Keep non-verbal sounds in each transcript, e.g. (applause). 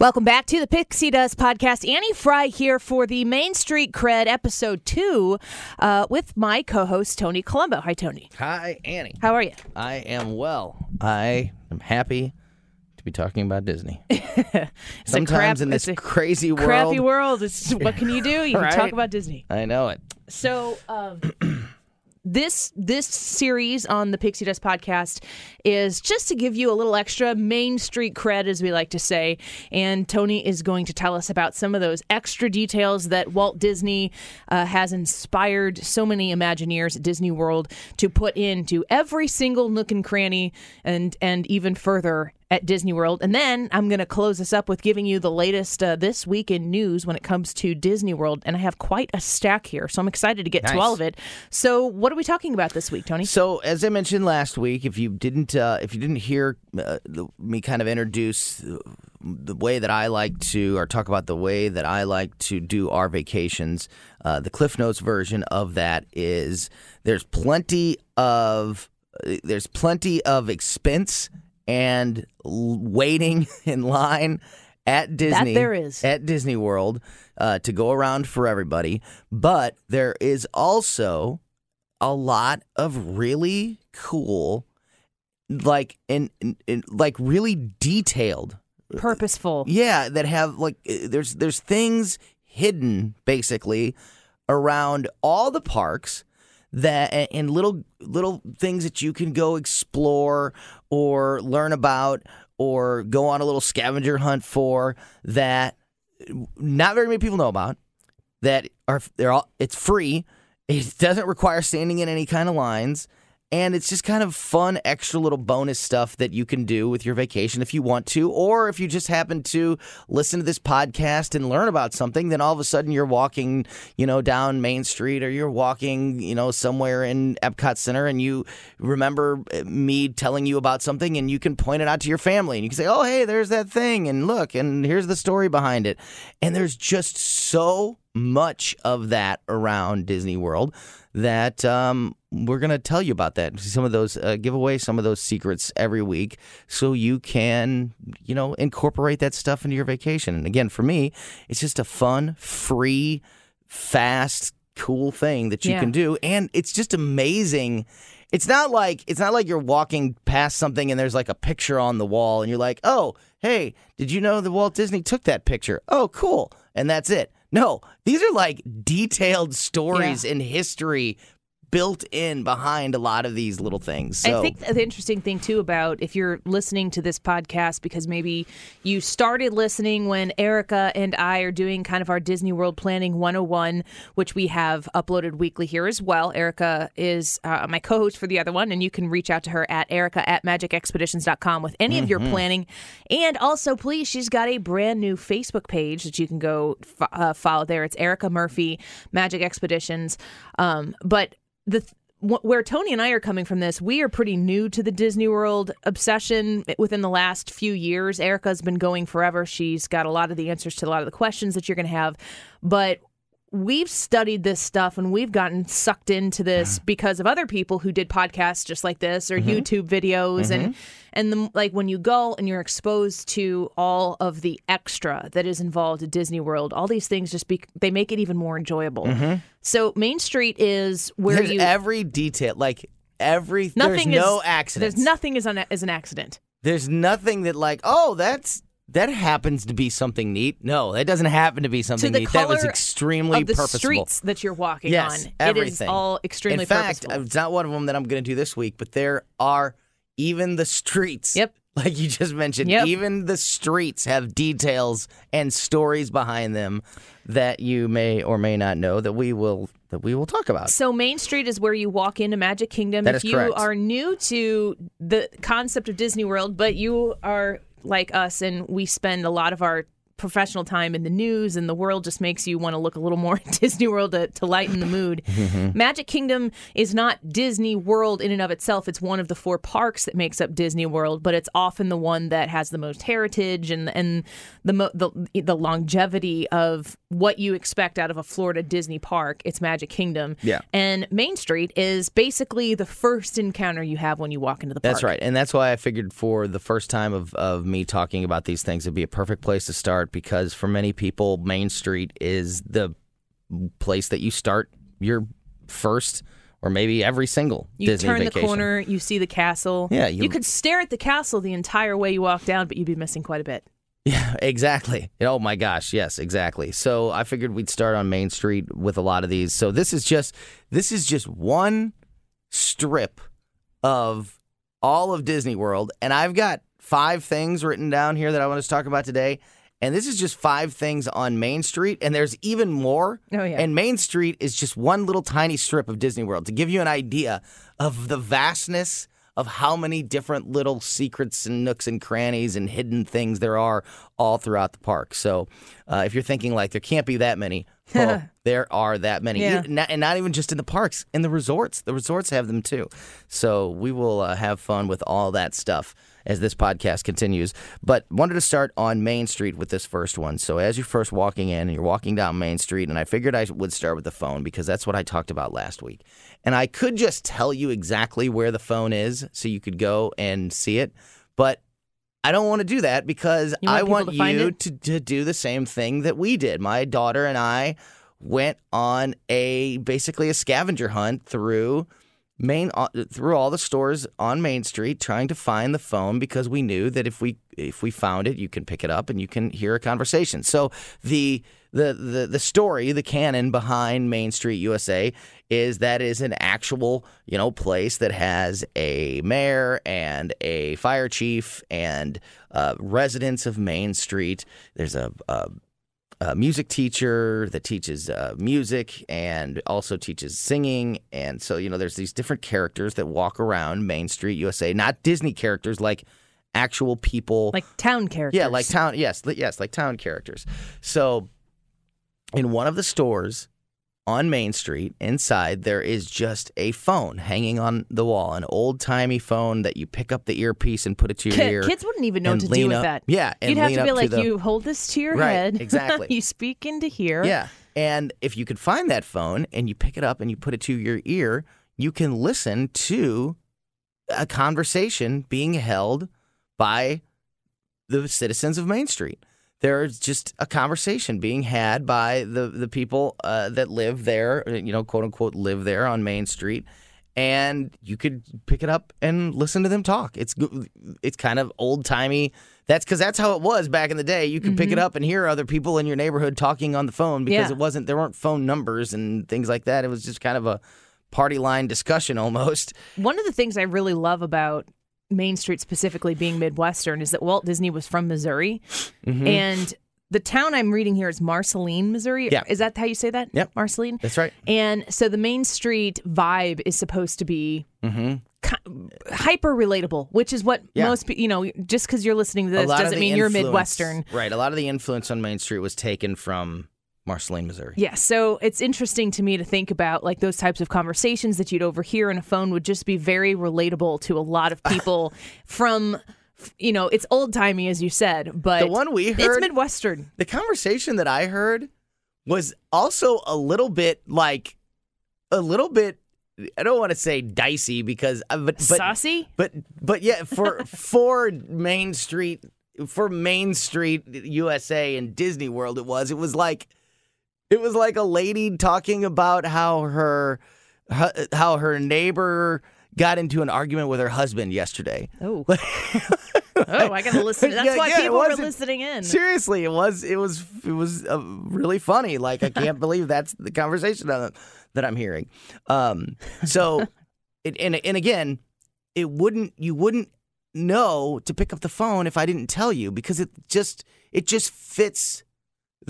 Welcome back to the Pixie Dust podcast. Annie Fry here for the Main Street Cred episode two uh, with my co host, Tony Colombo. Hi, Tony. Hi, Annie. How are you? I am well. I am happy to be talking about Disney. (laughs) Sometimes crap- in this crazy world. Crappy world. It's, what can you do? You can talk (laughs) about Disney. I know it. So, um, this this series on the Pixie Dust podcast is just to give you a little extra Main Street cred, as we like to say. And Tony is going to tell us about some of those extra details that Walt Disney uh, has inspired so many Imagineers at Disney World to put into every single nook and cranny, and and even further at Disney World. And then I'm going to close this up with giving you the latest uh, this week in news when it comes to Disney World. And I have quite a stack here, so I'm excited to get to all of it. So, what are we talking about this week, Tony? So, as I mentioned last week, if you didn't, uh, if you didn't hear uh, the, me kind of introduce the way that I like to, or talk about the way that I like to do our vacations, uh, the Cliff Notes version of that is there's plenty of uh, there's plenty of expense and l- waiting (laughs) in line at Disney. there is. at Disney World uh, to go around for everybody, but there is also a lot of really cool, like and, and like really detailed, Purposeful. yeah, that have like uh, there's there's things hidden basically around all the parks that and- little little things that you can go explore or learn about or go on a little scavenger hunt for that not very many people know about that are they're all it's free. It doesn't require standing in any kind of lines and it's just kind of fun extra little bonus stuff that you can do with your vacation if you want to. Or if you just happen to listen to this podcast and learn about something then all of a sudden you're walking you know down main street or you're walking you know somewhere in epcot center and you remember uh, me telling you about something and you can point it out to your family and you can say oh hey there's that thing and look and here's the story behind it. And there's just so much of that around Disney World that um, we're going to tell you about that. Some of those, uh, give away some of those secrets every week so you can, you know, incorporate that stuff into your vacation. And again, for me, it's just a fun, free, fast, cool thing that you Yeah. can do. And it's just amazing. It's not like it's not like you're walking past something and there's like a picture on the wall and you're like, "Oh, hey, did you know that Walt Disney took that picture?" Oh, cool. And that's it. No, these are like detailed stories in history built in behind a lot of these little things. So I think the interesting thing too about if you're listening to this podcast because maybe you started listening when Erica and I are doing kind of our Disney World Planning 101, which we have uploaded weekly here as well. Erica is uh, my co-host for the other one, and you can reach out to her at Erica at magicexpeditions.com with any of your planning. And also, please, she's got a brand new Facebook page that you can go fo- uh, follow there. It's Erica Murphy Magic Expeditions. Um, but the wh- where Tony and I are coming from this, we are pretty new to the Disney World obsession within the last few years. Erica's been going forever. She's got a lot of the answers to a lot of the questions that you're going to have. But we've studied this stuff and we've gotten sucked into this mm-hmm. because of other people who did podcasts just like this or mm-hmm. YouTube videos and mm-hmm. and the, like when you go and you're exposed to all of the extra that is involved at Disney World, all these things just be they make it even more enjoyable. So Main Street is where there's you every detail, like every nothing there's is no accidents. There's nothing is an is an accident. There's nothing that like, oh, that's that happens to be something neat. No, that doesn't happen to be To something the neat. that was extremely of the purposeful. streets that you're walking yes, on. everything. It is all extremely In fact, purposeful. Uh, it's not one of them that I'm going to do this week, but there are even the streets. Yep. (laughs) Like you just mentioned, Yep. even the streets have details and stories behind them that you may or may not know that we will that we will talk about. So Main Street is where you walk into Magic Kingdom. That if you correct. are new to the concept of Disney World, but you are like us and we spend a lot of our professional time in the news and the world just makes you want to look a little more (laughs) at Disney World to, to lighten the mood. (laughs) Magic Kingdom is not Disney World in and of itself. It's one of the four parks that makes up Disney World, but it's often the one that has the most heritage and and the mo- the, the longevity of what you expect out of a Florida Disney park. It's Magic Kingdom. Yeah. And Main Street is basically the first encounter you have when you walk into the park. That's right. And that's why I figured for the first time of, of me talking about these things, it'd be a perfect place to start because for many people, Main Street is the place that you start your first or maybe every single You Disney turn vacation. the corner, you see the castle. Yeah, you, you- could stare at the castle the entire way you walk down, but you'd be missing quite a bit. (laughs) Yeah, exactly. Oh my gosh, yes, exactly. So I figured we'd start on Main Street with a lot of these. So this is just this is just one strip of all of Disney World, and I've got five things written down here that I want to talk about today. And this is just five things on Main Street, and there's even more. Oh, yeah. And Main Street is just one little tiny strip of Disney World to give you an idea of the vastness of how many different little secrets and nooks and crannies and hidden things there are all throughout the park. So uh, if you're thinking like there can't be that many, (laughs) well, there are that many. Yeah. E- not- and not even just in the parks, in the resorts. The resorts have them too. So we will uh, have fun with all that stuff as this podcast continues. But wanted to start on Main Street with this first one. So as you're first walking in and you're walking down Main Street, and I figured I would start with the phone because that's what I talked about last week. And I could just tell you exactly where the phone is so you could go and see it. But I don't want to do that because want I want to you to, to do the same thing that we did. My daughter and I went on a basically a scavenger hunt through main uh, through all the stores on Main Street trying to find the phone because we knew that if we if we found it you can pick it up and you can hear a conversation. So the the the, the story, the canon behind Main Street USA is that is an actual, you know, place that has a mayor and a fire chief and uh, residents of Main Street. There's a, a a music teacher that teaches uh, music and also teaches singing. And so, you know, there's these different characters that walk around Main Street USA, not Disney characters, like actual people. Like town characters. yeah, like town. Yes, yes, like town characters. So, in one of the stores on Main Street, inside there is just a phone hanging on the wall, an old timey phone that you pick up the earpiece and put it to your ear. Kids wouldn't even know what to do with up- that. Yeah, and You'd have to be like, the- you hold this to your Right, head. (laughs) exactly. you speak into here. Yeah. And if you could find that phone and you pick it up and you put it to your ear, you can listen to a conversation being held by the citizens of Main Street. There's just a conversation being had by the the people uh, that live there, you know, quote unquote, live there on Main Street, and you could pick it up and listen to them talk. It's it's kind of old timey. That's because that's how it was back in the day. You could pick it up and hear other people in your neighborhood talking on the phone because Yeah. it wasn't there weren't phone numbers and things like that. It was just kind of a party line discussion (laughs) almost. One of the things I really love about Main Street specifically being Midwestern is that Walt Disney was from Missouri. And the town I'm reading here is Marceline, Missouri. Mm-hmm. Yeah. Is that how you say that? Yep. Marceline? That's right. And so the Main Street vibe is supposed to be hyper relatable, which is what Mm-hmm. Yeah. most people, you know, just because you're listening to this doesn't mean you're Midwestern. right? A lot of the influence on Main Street was taken from Marceline, Missouri. Yeah, so it's interesting to me to think about like those types of conversations that you'd overhear on a phone would just be very relatable to a lot of (laughs) people from you know, it's old timey as you said, but The one we heard it's Midwestern. The conversation that I heard was also a little bit like a little bit. I don't want to say dicey because, uh, but but Saucy? but but yeah, for (laughs) for Main Street for Main Street USA and Disney World, it was. It was like it was like a lady talking about how her how her neighbor got into an argument with her husband yesterday. Oh. (laughs) oh, I gotta listen. That's Yeah, why yeah, people were listening in. Seriously, it was it was it was uh, really funny. Like I can't believe that's the conversation that, that I'm hearing. Um, so, (laughs) it, and and again, it wouldn't you wouldn't know to pick up the phone if I didn't tell you because it just it just fits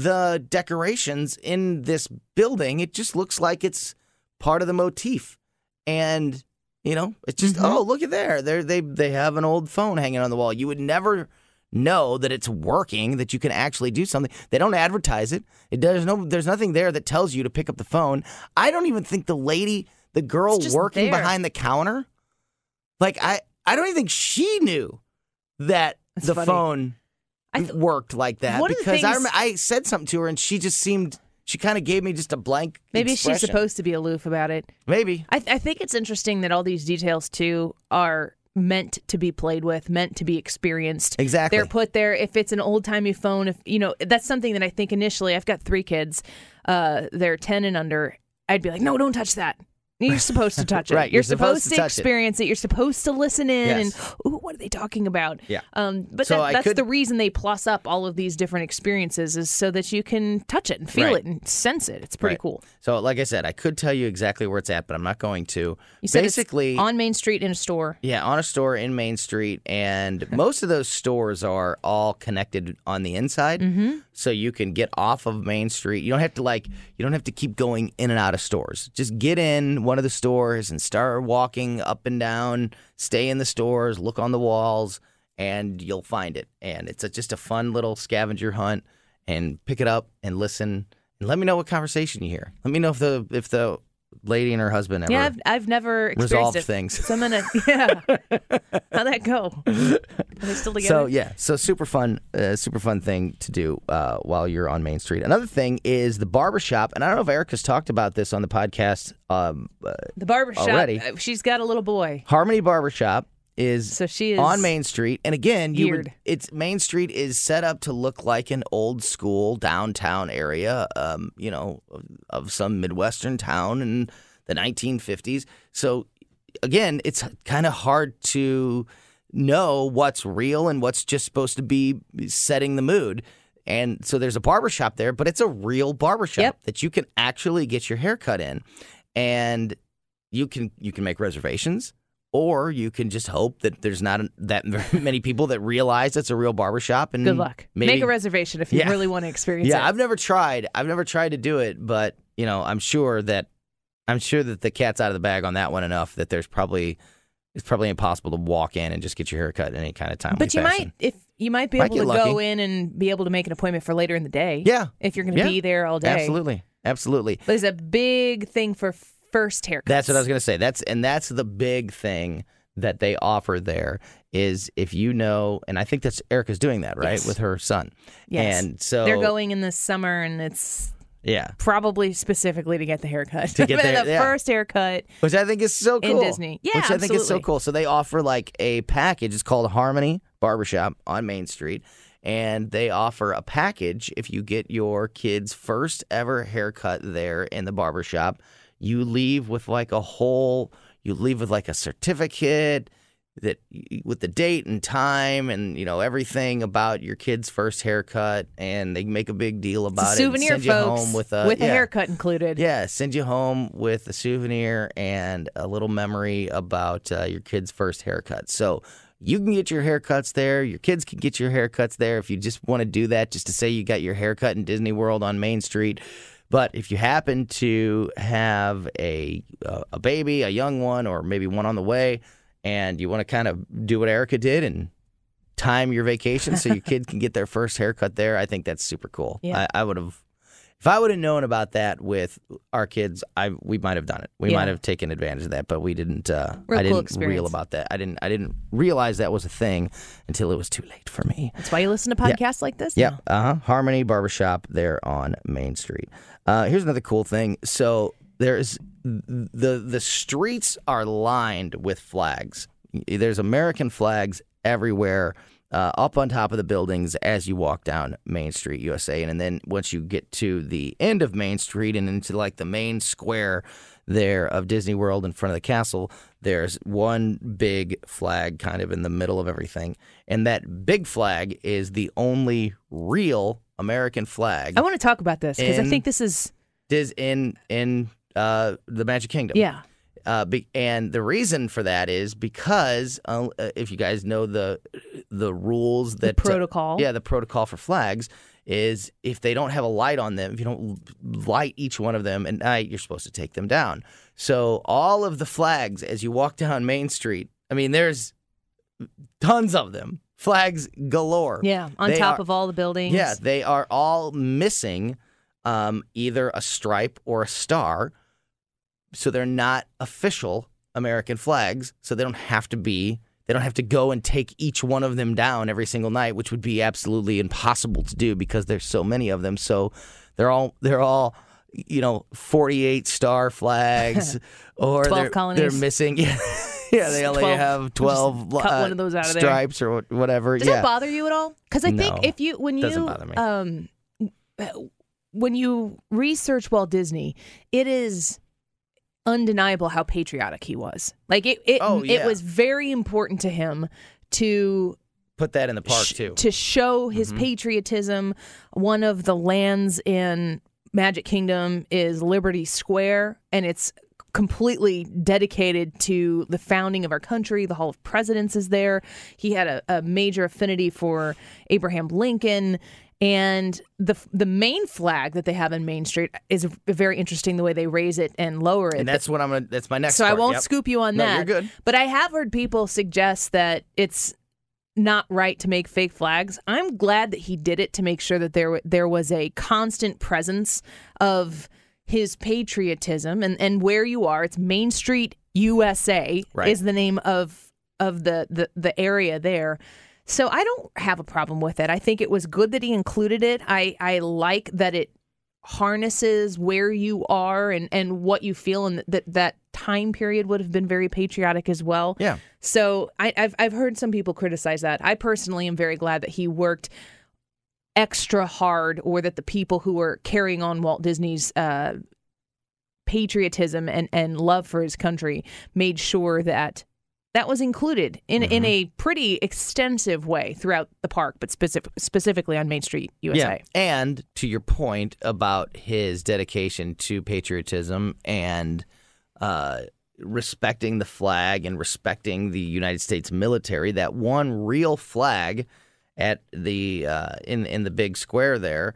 the decorations in this building. It just looks like it's part of the motif, and you know, it's just mm-hmm. oh look at there, they they they have an old phone hanging on the wall. You would never know that it's working, that you can actually do something. They don't advertise it. It does no. There's nothing there that tells you to pick up the phone. I don't even think the lady, the girl working there. behind the counter, like I, I don't even think she knew that That's the funny. phone I th- worked like that One of the because I things- I said something to her and she just seemed she kind of gave me just a blank. Maybe she's expression. supposed to be aloof about it. Maybe I, th- I think it's interesting that all these details too are meant to be played with, meant to be experienced. Exactly. They're put there if it's an old timey phone. If you know, that's something that I think initially. I've got three kids. Uh, they're ten and under. I'd be like, no, don't touch that. You're supposed to touch it. (laughs) Right, You're, you're supposed supposed, to touch it. experience it. You're supposed to listen in Yes. and ooh, what are they talking about? Yeah. Um, but So that, that's could- the reason they plus up all of these different experiences is so that you can touch it and feel Right. it and sense it. It's pretty Right. cool. so. Like I said, I could tell you exactly where it's at, but I'm not going to. You said Basically, on Main Street in a store. Yeah, on a store in Main Street, and (laughs) most of those stores are all connected on the inside, mm-hmm. so you can get off of Main Street. You don't have to like, you don't have to keep going in and out of stores. Just get in one of the stores and start walking up and down. Stay in the stores, look on the walls, and you'll find it. And it's a, just a fun little scavenger hunt. And pick it up and listen, and let me know what conversation you hear. Let me know if the if the lady and her husband ever Yeah, I've, I've never resolved it. things. So I'm gonna, (laughs) yeah. How'd that go? Are they still together? So yeah, so super fun, uh, super fun thing to do uh, while you're on Main Street. Another thing is the barbershop, and I don't know if Erica's talked about this on the podcast. Um, uh, the barbershop. already. uh, She's got a little boy, Harmony Barbershop is so she is on Main Street, and again, you would, it's Main Street is set up to look like an old school downtown area, um, you know, of, of some midwestern town in the 1950s. So again, it's kind of hard to know what's real and what's just supposed to be setting the mood. And so there's a barbershop there, but it's a real barbershop Yep. that you can actually get your hair cut in. And you can you can make reservations or you can just hope that there's not that (laughs) many people that realize it's a real barbershop and Good luck. maybe Make a reservation if you Yeah. really want to experience yeah, it. I've never tried. I've never tried to do it, but you know, I'm sure that I'm sure that the cat's out of the bag on that one enough that there's probably it's probably impossible to walk in and just get your hair cut any kind of time. but you might, if you might be Might able to lucky. go in and be able to make an appointment for later in the day. Yeah. if you're going to Yeah. be there all day. Absolutely. Absolutely. But it's a big thing for first haircuts. That's what I was going to say. That's and that's the big thing that they offer there is if you know, and I think that's Erica's doing that right Yes. with her son. Yes. And so They're going in the summer, and it's Yeah. probably specifically to get the haircut. To get (laughs) their- the yeah. first haircut. Which I think is so cool In. Disney. Yeah, Which I think is so cool. So they offer like a package. It's called Harmony Barbershop on Main Street. And they offer a package if you get your kid's first ever haircut there in the barbershop. You leave with like a whole, you leave with like a certificate that with the date and time and you know everything about your kid's first haircut and they make a big deal about souvenir, it and send you folks, home with a with a haircut included. Yeah, send you home with a souvenir and a little memory about uh, your kid's first haircut. So you can get your haircuts there. Your kids can get your haircuts there if you just want to do that, just to say you got your haircut in Disney World on Main Street. But if you happen to have a uh, a baby, a young one, or maybe one on the way, and you want to kind of do what Erica did and time your vacation so your kid can get their first haircut there, I think that's super cool. (laughs) Yeah. I, I would have if I would have known about that with our kids, I we might have done it. We Yeah. might have taken advantage of that, but we didn't. Uh, I didn't experience. reel about that. I didn't. I didn't realize that was a thing until it was too late for me. That's why you listen to podcasts like this. Yep. now. Uh huh. Harmony Barbershop there on Main Street. Uh, here's another cool thing. So there's the the streets are lined with flags. There's American flags everywhere. Uh, up on top of the buildings as you walk down Main Street, USA, and, and then once you get to the end of Main Street and into like the main square, there of Disney World in front of the castle, there's one big flag kind of in the middle of everything. And that big flag is the only real American flag I want to talk about this because I think this is is in in uh, the Magic Kingdom. yeah. Uh, be, and the reason for that is because uh, uh, if you guys know the the rules that uh, protocol. yeah, the protocol for flags is if they don't have a light on them, if you don't light each one of them at night, you're supposed to take them down. So all of the flags as you walk down Main Street, I mean, there's tons of them, flags galore. Yeah, on They top are- of all the buildings. Yeah, they are all missing um, either a stripe or a star. So they're not official American flags. So they don't have to be, they don't have to go and take each one of them down every single night, which would be absolutely impossible to do because there's so many of them. So they're all, they're all, you know, 48 star flags (laughs) or 12 they're, colonies. they're missing. (laughs) Yeah. Yeah, they only 12 have 12 cut uh, one of those out of there. stripes or whatever. Does yeah. that bother you at all? Because I think if you when you doesn't bother me. um when you research Walt Disney, it is undeniable how patriotic he was. Like it it, Oh, it was very important to him to Put that in the park sh- too. to show his Mhm. patriotism. One of the lands in Magic Kingdom is Liberty Square, and it's completely dedicated to the founding of our country. The Hall of Presidents is there. He had a, a major affinity for Abraham Lincoln. And the the main flag that they have in Main Street is very interesting the way they raise it and lower it. And that's what I'm gonna. That's my next. So I won't Yep. scoop you on No, that. you're good. But I have heard people suggest that it's not right to make fake flags. I'm glad that he did it to make sure that there there was a constant presence of his patriotism and and where you are. It's Main Street, USA Right. is the name of of the the the area there. So I don't have a problem with it. I think it was good that he included it. I I like that it harnesses where you are and and what you feel and that that time period would have been very patriotic as well. Yeah. So I, I've I've heard some people criticize that. I personally am very glad that he worked extra hard, or that the people who were carrying on Walt Disney's uh, patriotism and and love for his country made sure that that was included in in a pretty extensive way throughout the park, but specific, specifically on Main Street, USA. Yeah. And to your point about his dedication to patriotism and uh, respecting the flag and respecting the United States military, that one real flag at the uh, in in the big square there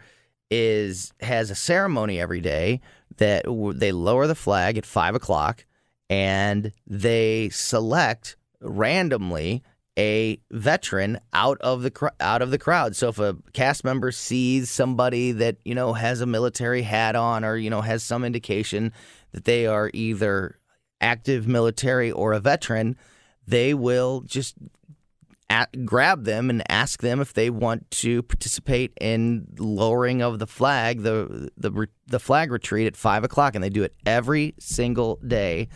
is has a ceremony every day that they lower the flag at five o'clock and they select randomly a veteran out of the cr- out of the crowd. So if a cast member sees somebody that you know has a military hat on or you know has some indication that they are either active military or a veteran, they will just at, grab them and ask them if they want to participate in lowering of the flag, the the the flag retreat at five o'clock, and they do it every single day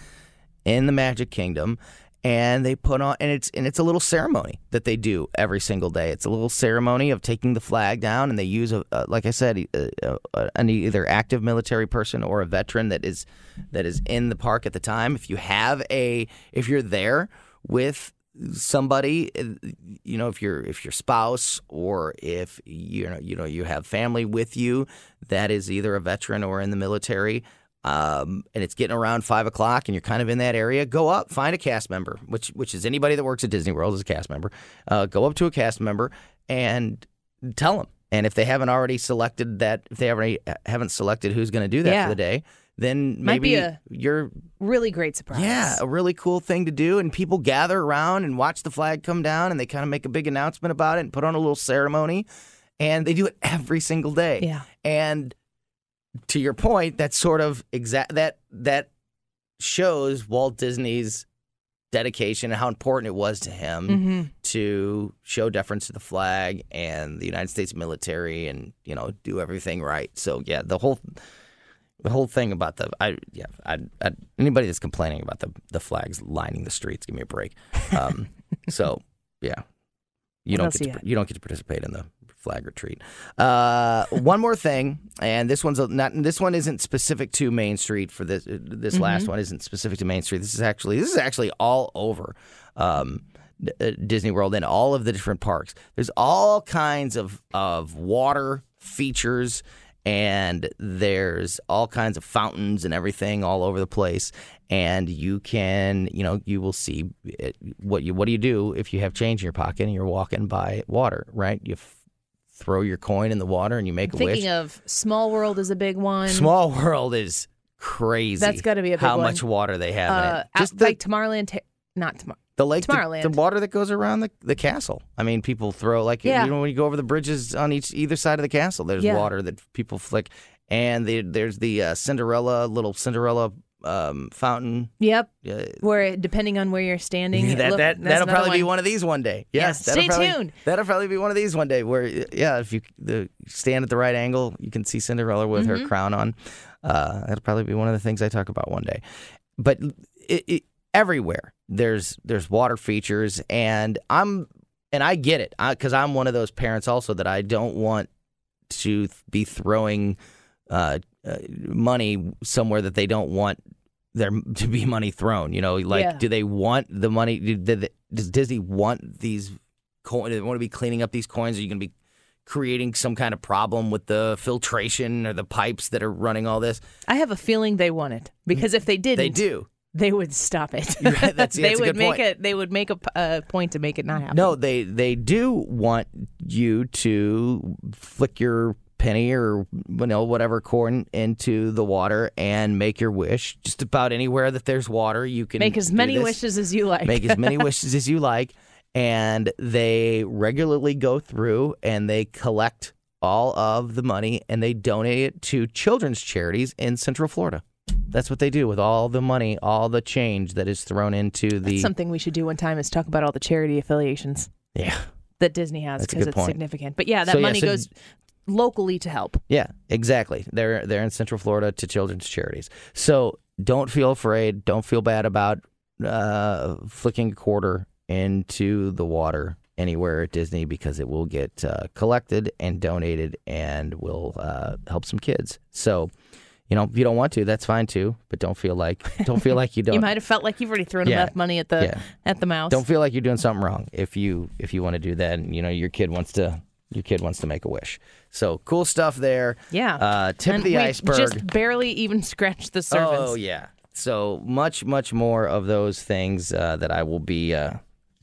in the Magic Kingdom. And they put on, and it's and it's a little ceremony that they do every single day. It's a little ceremony of taking the flag down, and they use a, a like I said, a, a, an either active military person or a veteran that is that is in the park at the time. If you have a, if you're there with somebody uh, you know if you're if your spouse or if you know you know you have family with you that is either a veteran or in the military um, and it's getting around five o'clock and you're kind of in that area go up find a cast member which which is anybody that works at disney world is a cast member uh, go up to a cast member and tell them and if they haven't already selected that if they haven't haven't selected who's going to do that Yeah. for the day then maybe a- you're Really great surprise. yeah, a really cool thing to do. And people gather around and watch the flag come down and they kind of make a big announcement about it and put on a little ceremony. And they do it every single day. Yeah. And to your point, that sort of exact that that shows Walt Disney's dedication and how important it was to him hmm to show deference to the flag and the United States military and, you know, do everything right. So yeah, the whole the whole thing about the I yeah I, I anybody that's complaining about the the flags lining the streets, give me a break. Um, (laughs) so yeah, you What don't get to, you you don't get to participate in the Flag retreat. Uh, one more thing, and this one's not. This one isn't specific to Main Street. For this, this Mm-hmm. last one isn't specific to Main Street. This is actually this is actually all over um, uh, Disney World and all of the different parks. There's all kinds of of water features. And there's all kinds of fountains and everything all over the place, and you can, you know, you will see it, what you what do you do if you have change in your pocket and you're walking by water, right? You throw your coin in the water and you make a Thinking wish. of Small World is a big one. Small World is crazy. That's gotta be a big how one. much water they have in uh, it. out Just the, like Tomorrowland, Ta- not Tomorrow. the lake, the, Tomorrowland. the water that goes around the, the castle. I mean, people throw like Yeah. you know when you go over the bridges on each either side of the castle. There's Yeah. water that people flick, and the, there's the uh, Cinderella little Cinderella um, fountain. Yep. Uh, Where depending on where you're standing, that, look- that, that'll probably be one. one of these one day. Yes, that'll stay probably- tuned. That'll probably be one of these one day. Where yeah, if you the, stand at the right angle, you can see Cinderella with Mm-hmm. her crown on. Uh, that'll probably be one of the things I talk about one day. But it, it, everywhere there's there's water features, and I'm and I get it because I'm one of those parents also that I don't want to be throwing uh, uh, money somewhere that they don't want there (laughs) to be money thrown. You know, like Yeah. do they want the money? Do, do they- does Disney want these coins? Do they want to be cleaning up these coins? Are you going to be creating some kind of problem with the filtration or the pipes that are running all this? I have a feeling they want it because if they didn't, They do. They would stop it. (laughs) Right, that's- they that's would make point. it. They would make a, a point to make it not happen. No, they they do want you to flick your penny or you know whatever corn into the water and make your wish. Just about anywhere that there's water, you can make as many this. wishes as you like. make as many (laughs) wishes as you like. And they regularly go through and they collect all of the money and they donate it to children's charities in Central Florida. That's what they do with all the money, all the change that is thrown into the. That's something we should do one time is talk about all the charity affiliations yeah, that Disney has because it's point. significant. But yeah, that So, yeah, money so- goes locally to help. yeah, exactly. They're they're in Central Florida to children's charities. So don't feel afraid. Don't feel bad about uh, flicking a quarter into the water anywhere at Disney because it will get uh, collected and donated and will uh, help some kids. So, you know, if you don't want to, that's fine too. But don't feel like (laughs) don't feel like you don't. You might have felt like you've already thrown Yeah. enough money at the Yeah. at the mouse. don't feel like you're doing something wrong if you if you want to do that. And you know, your kid wants to your kid wants to make a wish. So cool stuff there. Yeah. Uh, tip And of the iceberg. Just barely even (laughs) scratched the surface. Oh yeah. So much, much more of those things uh, that I will be uh,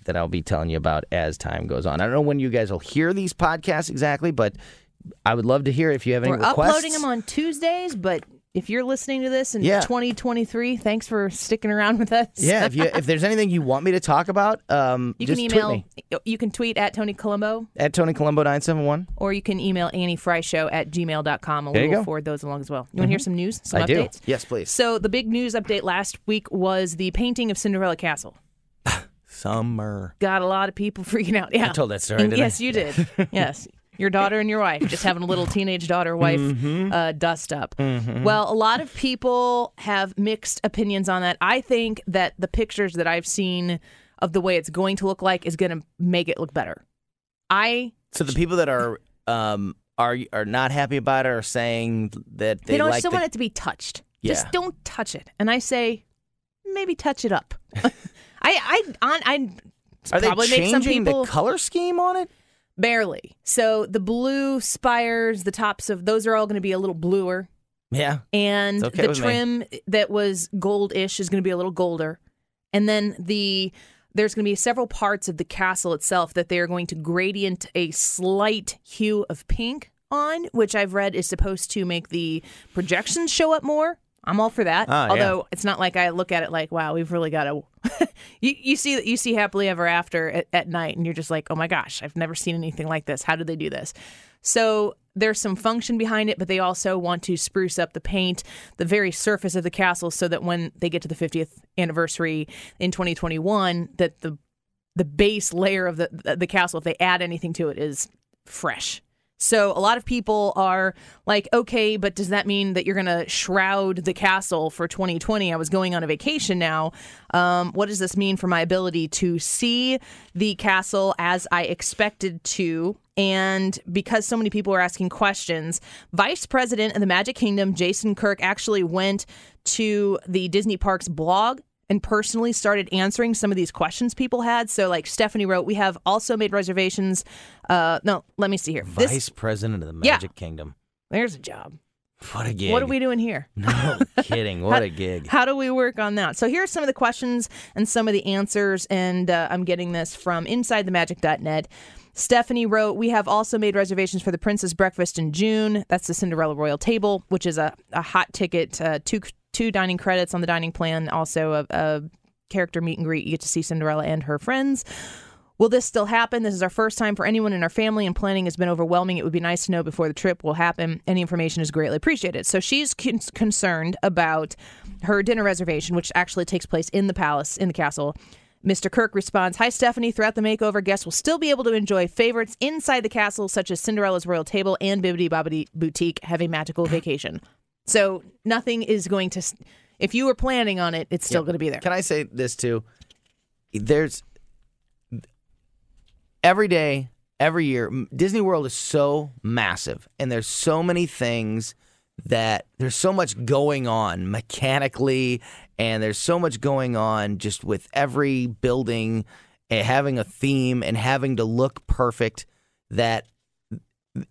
that I'll be telling you about as time goes on. I don't know when you guys will hear these podcasts exactly, but I would love to hear if you have any We're requests. uploading them on Tuesdays, but if you're listening to this in Yeah. 2023, thanks for sticking around with us. Yeah, if you (laughs) if there's anything you want me to talk about, um, You just can tweet email, me you can tweet at Tony Colombo, at Tony Colombo nine seven one. or you can email Annie Fry Show at gmail.com, and we'll. Mm-hmm. forward those along as well. You want to hear some news, some I do. updates? Yes, please. So the big news update last week was the painting of Cinderella Castle. (sighs) Summer. Got a lot of people freaking out. Yeah, I told that story, (laughs) didn't I? yes, you did. (laughs) yes. Your daughter and your wife just having a little teenage daughter wife Mm-hmm. uh, dust up. Well, a lot of people have mixed opinions on that. I think that the pictures that I've seen of the way it's going to look like is going to make it look better. I So the people that are um are are not happy about it are saying that they they don't like still the, want it to be touched. Yeah. Just don't touch it. And I say, maybe touch it up. (laughs) I I on I are they probably make some changing people the color scheme on it? Barely. So the blue spires, the tops of those are all going to be a little bluer, Yeah. and okay the with me. trim that was goldish is going to be a little golder, and then the there's going to be several parts of the castle itself that they are going to gradient a slight hue of pink on, which I've read is supposed to make the projections show up more. I'm all for that. Ah, yeah. Although it's not like I look at it like, wow, we've really got to. (laughs) you, you see you see happily ever after at, at night, and you're just like, oh my gosh, I've never seen anything like this. How did they do this? So there's some function behind it, but they also want to spruce up the paint, the very surface of the castle, so that when they get to the 50th anniversary in 2021, that the the base layer of the the castle, if they add anything to it, is fresh. So a lot of people are like, okay, but does that mean that you're going to shroud the castle for 2020? I was going on a vacation now. Um, what does this mean for my ability to see the castle as I expected to? And because so many people are asking questions, Vice President of the Magic Kingdom, Jason Kirk, actually went to the Disney Parks blog and personally started answering some of these questions people had. So, like Stephanie wrote, we have also made reservations. Uh, no, let me see here. This- Vice President of the Yeah. Magic Kingdom. there's a job. What a gig. What are we doing here? No (laughs) kidding. What a gig. How do we work on that? So here's some of the questions and some of the answers, and uh, I'm getting this from InsideTheMagic.net. Stephanie wrote, We have also made reservations for the Princess Breakfast in June. That's the Cinderella Royal Table, which is a, a hot ticket, uh, two, two dining credits on the dining plan, also a, a character meet and greet. You get to see Cinderella and her friends. Will this still happen? This is our first time for anyone in our family, and planning has been overwhelming. It would be nice to know before the trip will happen. Any information is greatly appreciated. So she's con- concerned about her dinner reservation, which actually takes place in the palace, in the castle. Mr. Kirk responds Hi, Stephanie. Throughout the makeover, guests will still be able to enjoy favorites inside the castle, such as Cinderella's Royal Table and Bibbidi Bobbidi Boutique. Have a magical vacation. So nothing is going to, if you were planning on it, it's still going to be there. Can I say this too? There's every day, every year, Disney World is so massive, and there's so many things that there's so much going on mechanically, and there's so much going on just with every building and having a theme and having to look perfect that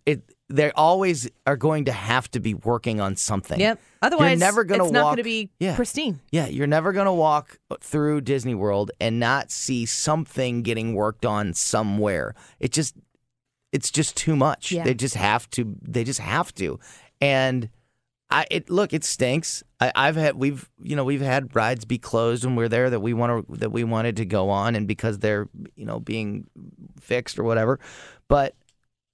it they always are going to have to be working on something. Yep. Otherwise, you're never gonna it's not going to be yeah. pristine. Yeah, you're never going to walk through Disney World and not see something getting worked on somewhere. It just it's just too much. Yeah. They just have to they just have to. And I it look, it stinks. I, I've had we've you know, we've had rides be closed when we're there that we want to that we wanted to go on and because they're, you know, being fixed or whatever. But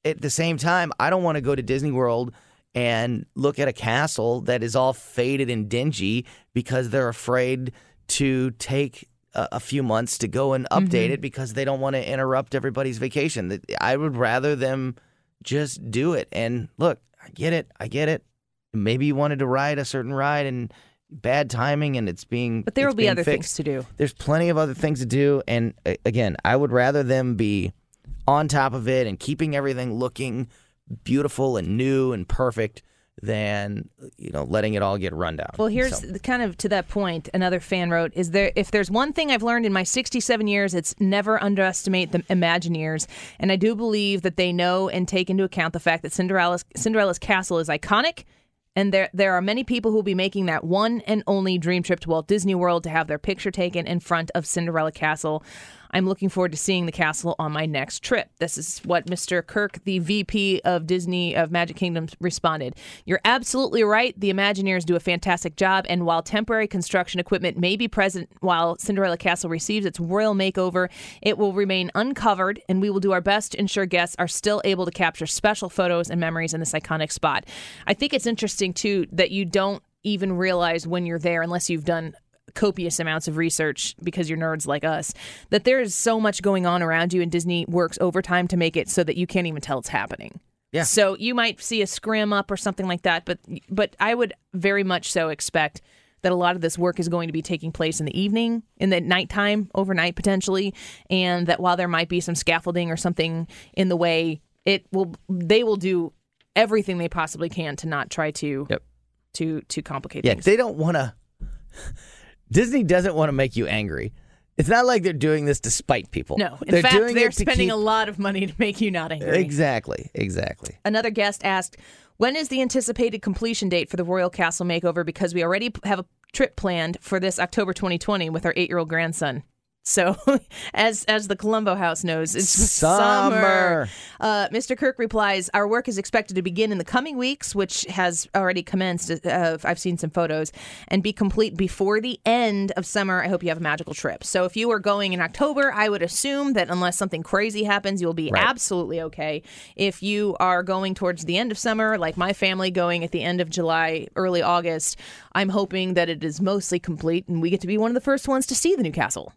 at the same time, I don't want to go to Disney World and look at a castle that is all faded and dingy because they're afraid to take a, a few months to go and update it because they don't want to interrupt everybody's vacation. I would rather them just do it. And look, I get it. I get it. Maybe you wanted to ride a certain ride and bad timing and it's being But there will be other fixed things to do. there's plenty of other things to do and uh, again i would rather them be on top of it and keeping everything looking beautiful and new and perfect than you know letting it all get run down Well, here's So, the, kind of to that point. Another fan wrote: "Is there if there's one thing I've learned in my 67 years, it's never underestimate the Imagineers, and I do believe that they know and take into account the fact that Cinderella's Cinderella's castle is iconic." And there, there are many people who will be making that one and only dream trip to Walt Disney World to have their picture taken in front of Cinderella Castle. I'm looking forward to seeing the castle on my next trip. This is what Mr. Kirk, the VP of Disney of Magic Kingdom, responded. You're absolutely right. The Imagineers do a fantastic job, and while temporary construction equipment may be present while Cinderella Castle receives its royal makeover, it will remain uncovered, and we will do our best to ensure guests are still able to capture special photos and memories in this iconic spot. I think it's interesting too that you don't even realize when you're there unless you've done copious amounts of research because you're nerds like us that there is so much going on around you and Disney works overtime to make it so that you can't even tell it's happening. Yeah. So you might see a scrim up or something like that, but but I would very much so expect that a lot of this work is going to be taking place in the evening, in the nighttime, overnight potentially, and that while there might be some scaffolding or something in the way, it will they will do everything they possibly can to not try to Yep. to to complicate yeah things. they don't want to disney doesn't want to make you angry it's not like they're doing this to spite people no, in they're fact, they're spending keep- a lot of money to make you not angry. exactly exactly Another guest asked, "When is the anticipated completion date for the Royal Castle makeover? Because we already have a trip planned for this October 2020 with our eight-year-old grandson." So, (laughs) as as the Colombo House knows, it's Summer. Uh, Mr. Kirk replies, "Our work is expected to begin in the coming weeks, which has already commenced. Uh, I've seen some photos, and be complete before the end of summer. I hope you have a magical trip. So, if you are going in October, I would assume that unless something crazy happens, you'll be Right. absolutely okay. If you are going towards the end of summer, like my family going at the end of July, early August, I'm hoping that it is mostly complete, and we get to be one of the first ones to see the new castle."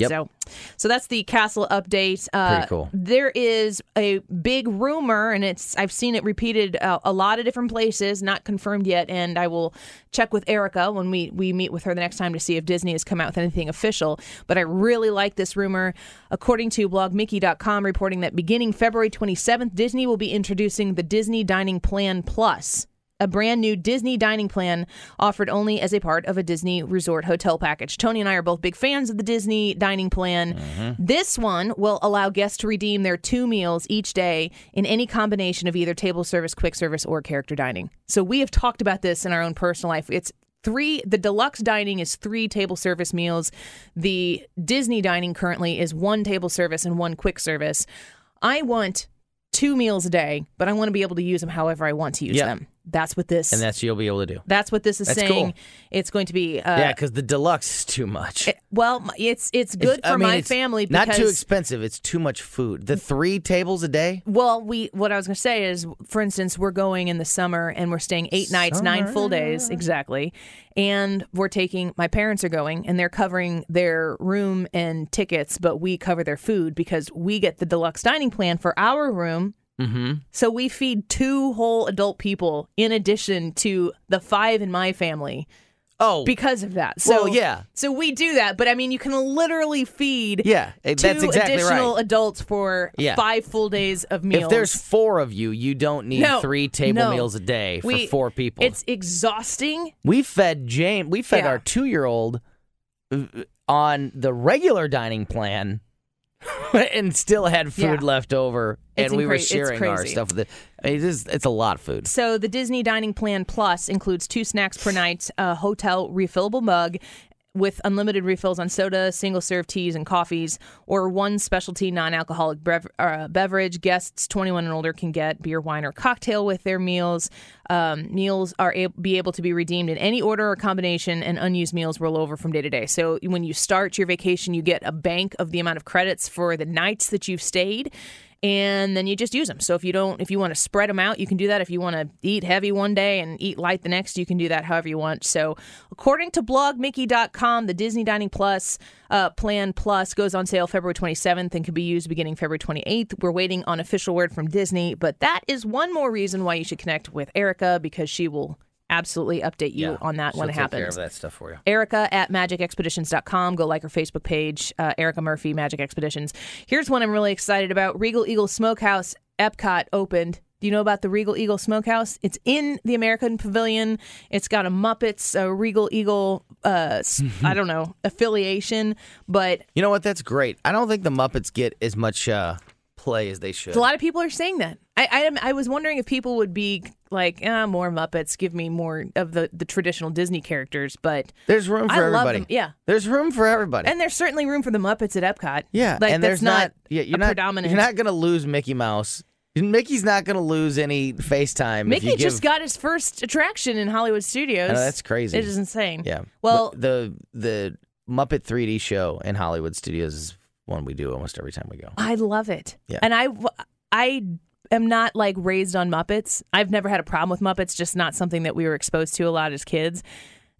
Yep. So, so that's the castle update. Uh, Pretty cool. There is a big rumor, and it's I've seen it repeated uh, a lot of different places, not confirmed yet. And I will check with Erica when we we meet with her the next time to see if Disney has come out with anything official. But I really like this rumor. According to BlogMickey.com, reporting that beginning February 27th, Disney will be introducing the Disney Dining Plan Plus a brand new Disney dining plan offered only as a part of a Disney resort hotel package. Tony and I are both big fans of the Disney dining plan. Mm-hmm. This one will allow guests to redeem their two meals each day in any combination of either table service, quick service, or character dining. So we have talked about this in our own personal life. It's three the deluxe dining is three table service meals the disney dining currently is one table service and one quick service i want two meals a day but i want to be able to use them however i want to use Yeah. them that's what this And that's you'll be able to do. that's what this is That's saying. cool. It's going to be uh, yeah, because the deluxe is too much. well, it's it's good It's- for I mean, my family because not too expensive. It's too much food. The three tables a day. well, we what I was going to say is, for instance, we're going in the summer and we're staying eight nights, nine full days exactly, and we're taking my parents are going and they're covering their room and tickets, but we cover their food because we get the deluxe dining plan for our room. Mm-hmm. So we feed two whole adult people in addition to the five in my family. Oh, because of that. So Well, yeah. So we do that, but I mean, you can literally feed Yeah, eh, two that's exactly additional right. adults for Yeah. five full days of meals. if there's four of you, you don't need No, three table no. meals a day for We- four people. it's exhausting. we fed James. We fed Yeah. our two-year-old uh, on the regular dining plan. (laughs) and still had food Yeah. left over, It's and we were incra- sharing our stuff with it. I mean, it is, it's a lot of food. So the Disney Dining Plan Plus includes two snacks per night, a hotel refillable mug with unlimited refills on soda, single serve teas and coffees, or one specialty non alcoholic brev- uh, beverage. Guests 21 and older can get beer, wine, or cocktail with their meals. Um, meals are ab- be able to be redeemed in any order or combination, and unused meals roll over from day to day. So when you start your vacation, you get a bank of the amount of credits for the nights that you've stayed and then you just use them. So if you don't, if you want to spread them out, you can do that. If you want to eat heavy one day and eat light the next, you can do that however you want. So according to blogmickey.com, the Disney Dining Plus uh, Plan Plus goes on sale February 27th and can be used beginning February 28th. We're waiting on official word from Disney, but that is one more reason why you should connect with Erica because she will absolutely update you on that when it take care happens. of that stuff for you. Erica at magicexpeditions.com. Go like her Facebook page, uh, Erica Murphy, Magic Expeditions. Here's one I'm really excited about Regal Eagle Smokehouse, Epcot opened. Do you know about the Regal Eagle Smokehouse? It's in the American Pavilion. It's got a Muppets, a Regal Eagle, uh, (laughs) I don't know, affiliation, but You know what? That's great. I don't think the Muppets get as much uh, play as they should. a lot of people are saying that. I, I, I was wondering if people would be like, ah, more Muppets, give me more of the, the traditional Disney characters, but There's room for I love everybody. yeah. There's room for everybody. and there's certainly room for the Muppets at Epcot. yeah, like and that's there's not, yeah, you're not predominant. You're not going to lose Mickey Mouse. Mickey's not going to lose any FaceTime. if Mickey just got his first attraction in Hollywood Studios. Know, that's crazy. It is insane. Yeah. Well, the the Muppet 3D show in Hollywood Studios is one we do almost every time we go. I love it. Yeah. And I, I am not like raised on Muppets. I've never had a problem with Muppets, just not something that we were exposed to a lot as kids.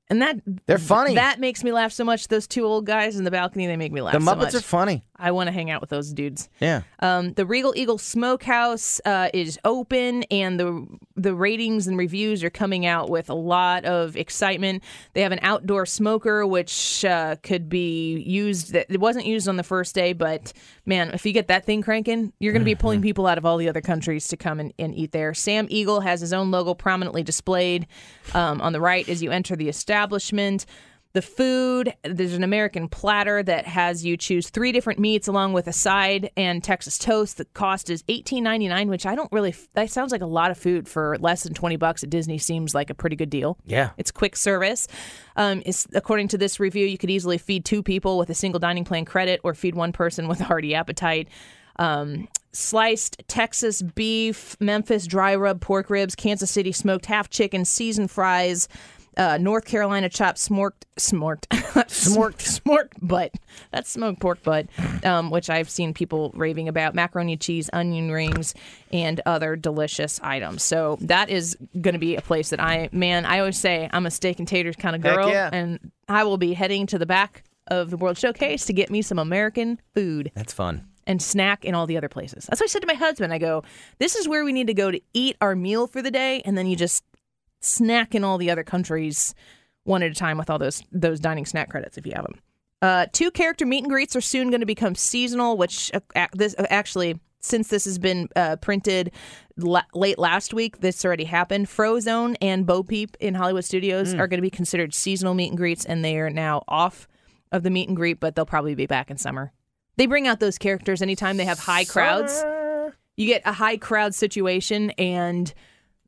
And that They're funny. That makes me laugh so much. Those two old guys in the balcony, they make me laugh the so Muppets much. are funny. I want to hang out with those dudes. Yeah. Um, the Regal Eagle Smokehouse uh, is open, and the the ratings and reviews are coming out with a lot of excitement. They have an outdoor smoker, which uh, could be used. That it wasn't used on the first day, but man, if you get that thing cranking, you're going to be (laughs) pulling people out of all the other countries to come and, and eat there. Sam Eagle has his own logo prominently displayed um, on the right as you enter the establishment. The food, there's an American platter that has you choose three different meats along with a side and Texas toast. The cost is $18.99, which I don't really, that sounds like a lot of food for less than 20 bucks at Disney seems like a pretty good deal. Yeah. It's quick service. Um, according to this review, you could easily feed two people with a single dining plan credit or feed one person with a hearty appetite. Um, sliced Texas beef, Memphis dry rub pork ribs, Kansas City smoked half chicken, seasoned fries, uh, North Carolina chopped (laughs) smoked smoked smoked smoked butt. That's smoked pork butt, um, which I've seen people raving about. Macaroni cheese, onion rings, and other delicious items. So that is going to be a place that I man. I always say I'm a steak and taters kind of girl, yeah. and I will be heading to the back of the World Showcase to get me some American food That's fun. and snack in all the other places. That's what I said to my husband. I go, "This is where we need to go to eat our meal for the day, and then you just snack in all the other countries one at a time with all those those dining snack credits if you have them." Uh, two character meet and greets are soon going to become seasonal, which uh, this uh, actually. Since this has been uh, printed la- late last week, this already happened. Frozone and Bo Peep in Hollywood Studios are going to be considered seasonal meet and greets, and they are now off of the meet and greet, but they'll probably be back in summer. They bring out those characters anytime they have high crowds. You get a high crowd situation, and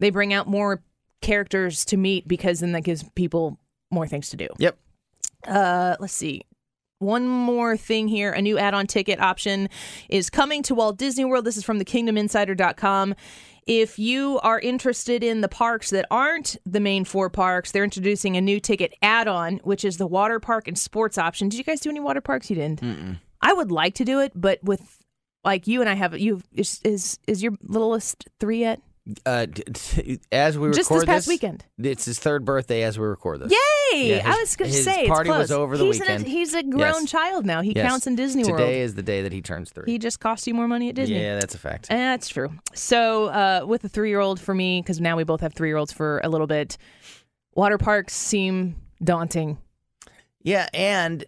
they bring out more characters to meet because then that gives people more things to do. Yep. Uh, let's see. One more thing here. A new add on ticket option is coming to Walt Disney World. This is from thekingdominsider.com. If you are interested in the parks that aren't the main four parks, they're introducing a new ticket add on, which is the water park and sports option. Did you guys do any water parks? You didn't. I would like to do it, but with like you and I have you is is, is your littlest three yet? Uh, as we Just record this past weekend. it's his third birthday as we record this. Yay! Yeah, his- I was going to his say it's party was close. over the he's weekend. A, he's a grown Yes. child now. He Yes. counts in Disney World. Today is the day that he turns three. He just cost you more money at Disney. Yeah, that's a fact. Eh, That's true. So, uh, with a three year old for me, because now we both have three year olds for a little bit, water parks seem daunting. Yeah, and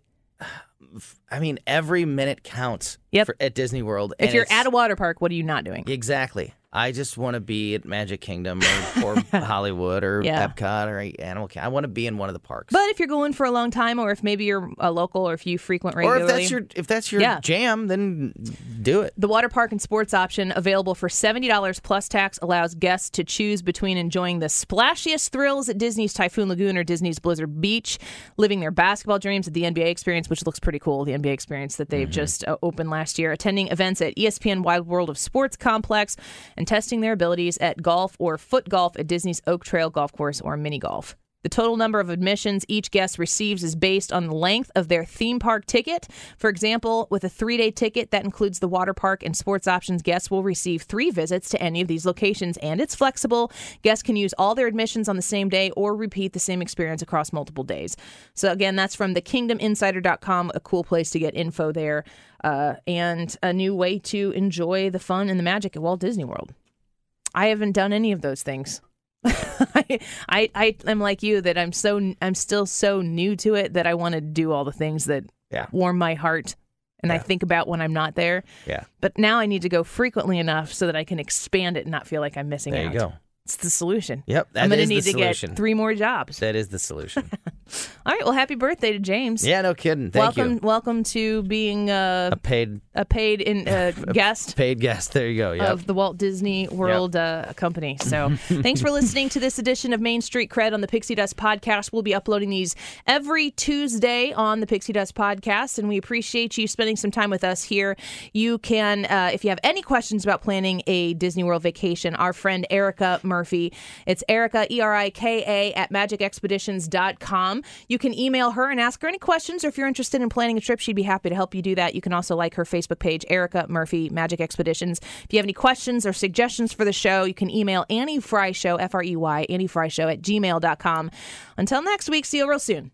I mean every minute counts. Yep. for- at Disney World. If and you're it's- at a water park, what are you not doing? exactly, I just want to be at Magic Kingdom or, or (laughs) Hollywood or Yeah. Epcot or Animal Kingdom. I want to be in one of the parks. But if you're going for a long time, or if maybe you're a local, or if you frequent regularly, or if that's your if that's your Yeah. jam, then do it. The water park and sports option, available for $70 plus tax, allows guests to choose between enjoying the splashiest thrills at Disney's Typhoon Lagoon or Disney's Blizzard Beach, living their basketball dreams at the NBA experience, which looks pretty cool, the NBA experience that they've just uh, opened last year, attending events at ESPN Wide World of Sports Complex, and testing their abilities at golf or foot golf at Disney's Oak Trail Golf Course or mini golf. The total number of admissions each guest receives is based on the length of their theme park ticket. For example, with a three day ticket that includes the water park and sports options, guests will receive three visits to any of these locations, and it's flexible. Guests can use all their admissions on the same day or repeat the same experience across multiple days. So, again, that's from thekingdominsider.com, a cool place to get info there, uh, and a new way to enjoy the fun and the magic at Walt Disney World. I haven't done any of those things. (laughs) I, I I am like you that I'm so I'm still so new to it that I want to do all the things that Yeah. warm my heart and I think about when I'm not there. Yeah, But now I need to go frequently enough so that I can expand it and not feel like I'm missing there out. you go. It's the solution. Yep, I'm gonna is the need to solution. get three more jobs. That is the solution. (laughs) All right. Well, happy birthday to James. yeah, no kidding. Thank welcome, you. welcome to being uh, A paid a paid in, uh, (laughs) guest paid guest. There you go. Yep. of the Walt Disney World uh, Company. So (laughs) thanks for listening to this edition of Main Street Cred on the Pixie Dust Podcast. We'll be uploading these every Tuesday on the Pixie Dust Podcast, and we appreciate you spending some time with us here. You can, uh, if you have any questions about planning a Disney World vacation, our friend Erica Murphy, it's Erica, E R I K A, at magicexpeditions.com. You can email her and ask her any questions, or if you're interested in planning a trip, she'd be happy to help you do that. You can also like her Facebook page, Erica Murphy Magic Expeditions. If you have any questions or suggestions for the show, you can email Annie Frey Show, F R E Y, Annie Frey Show at gmail.com. Until next week, see you real soon.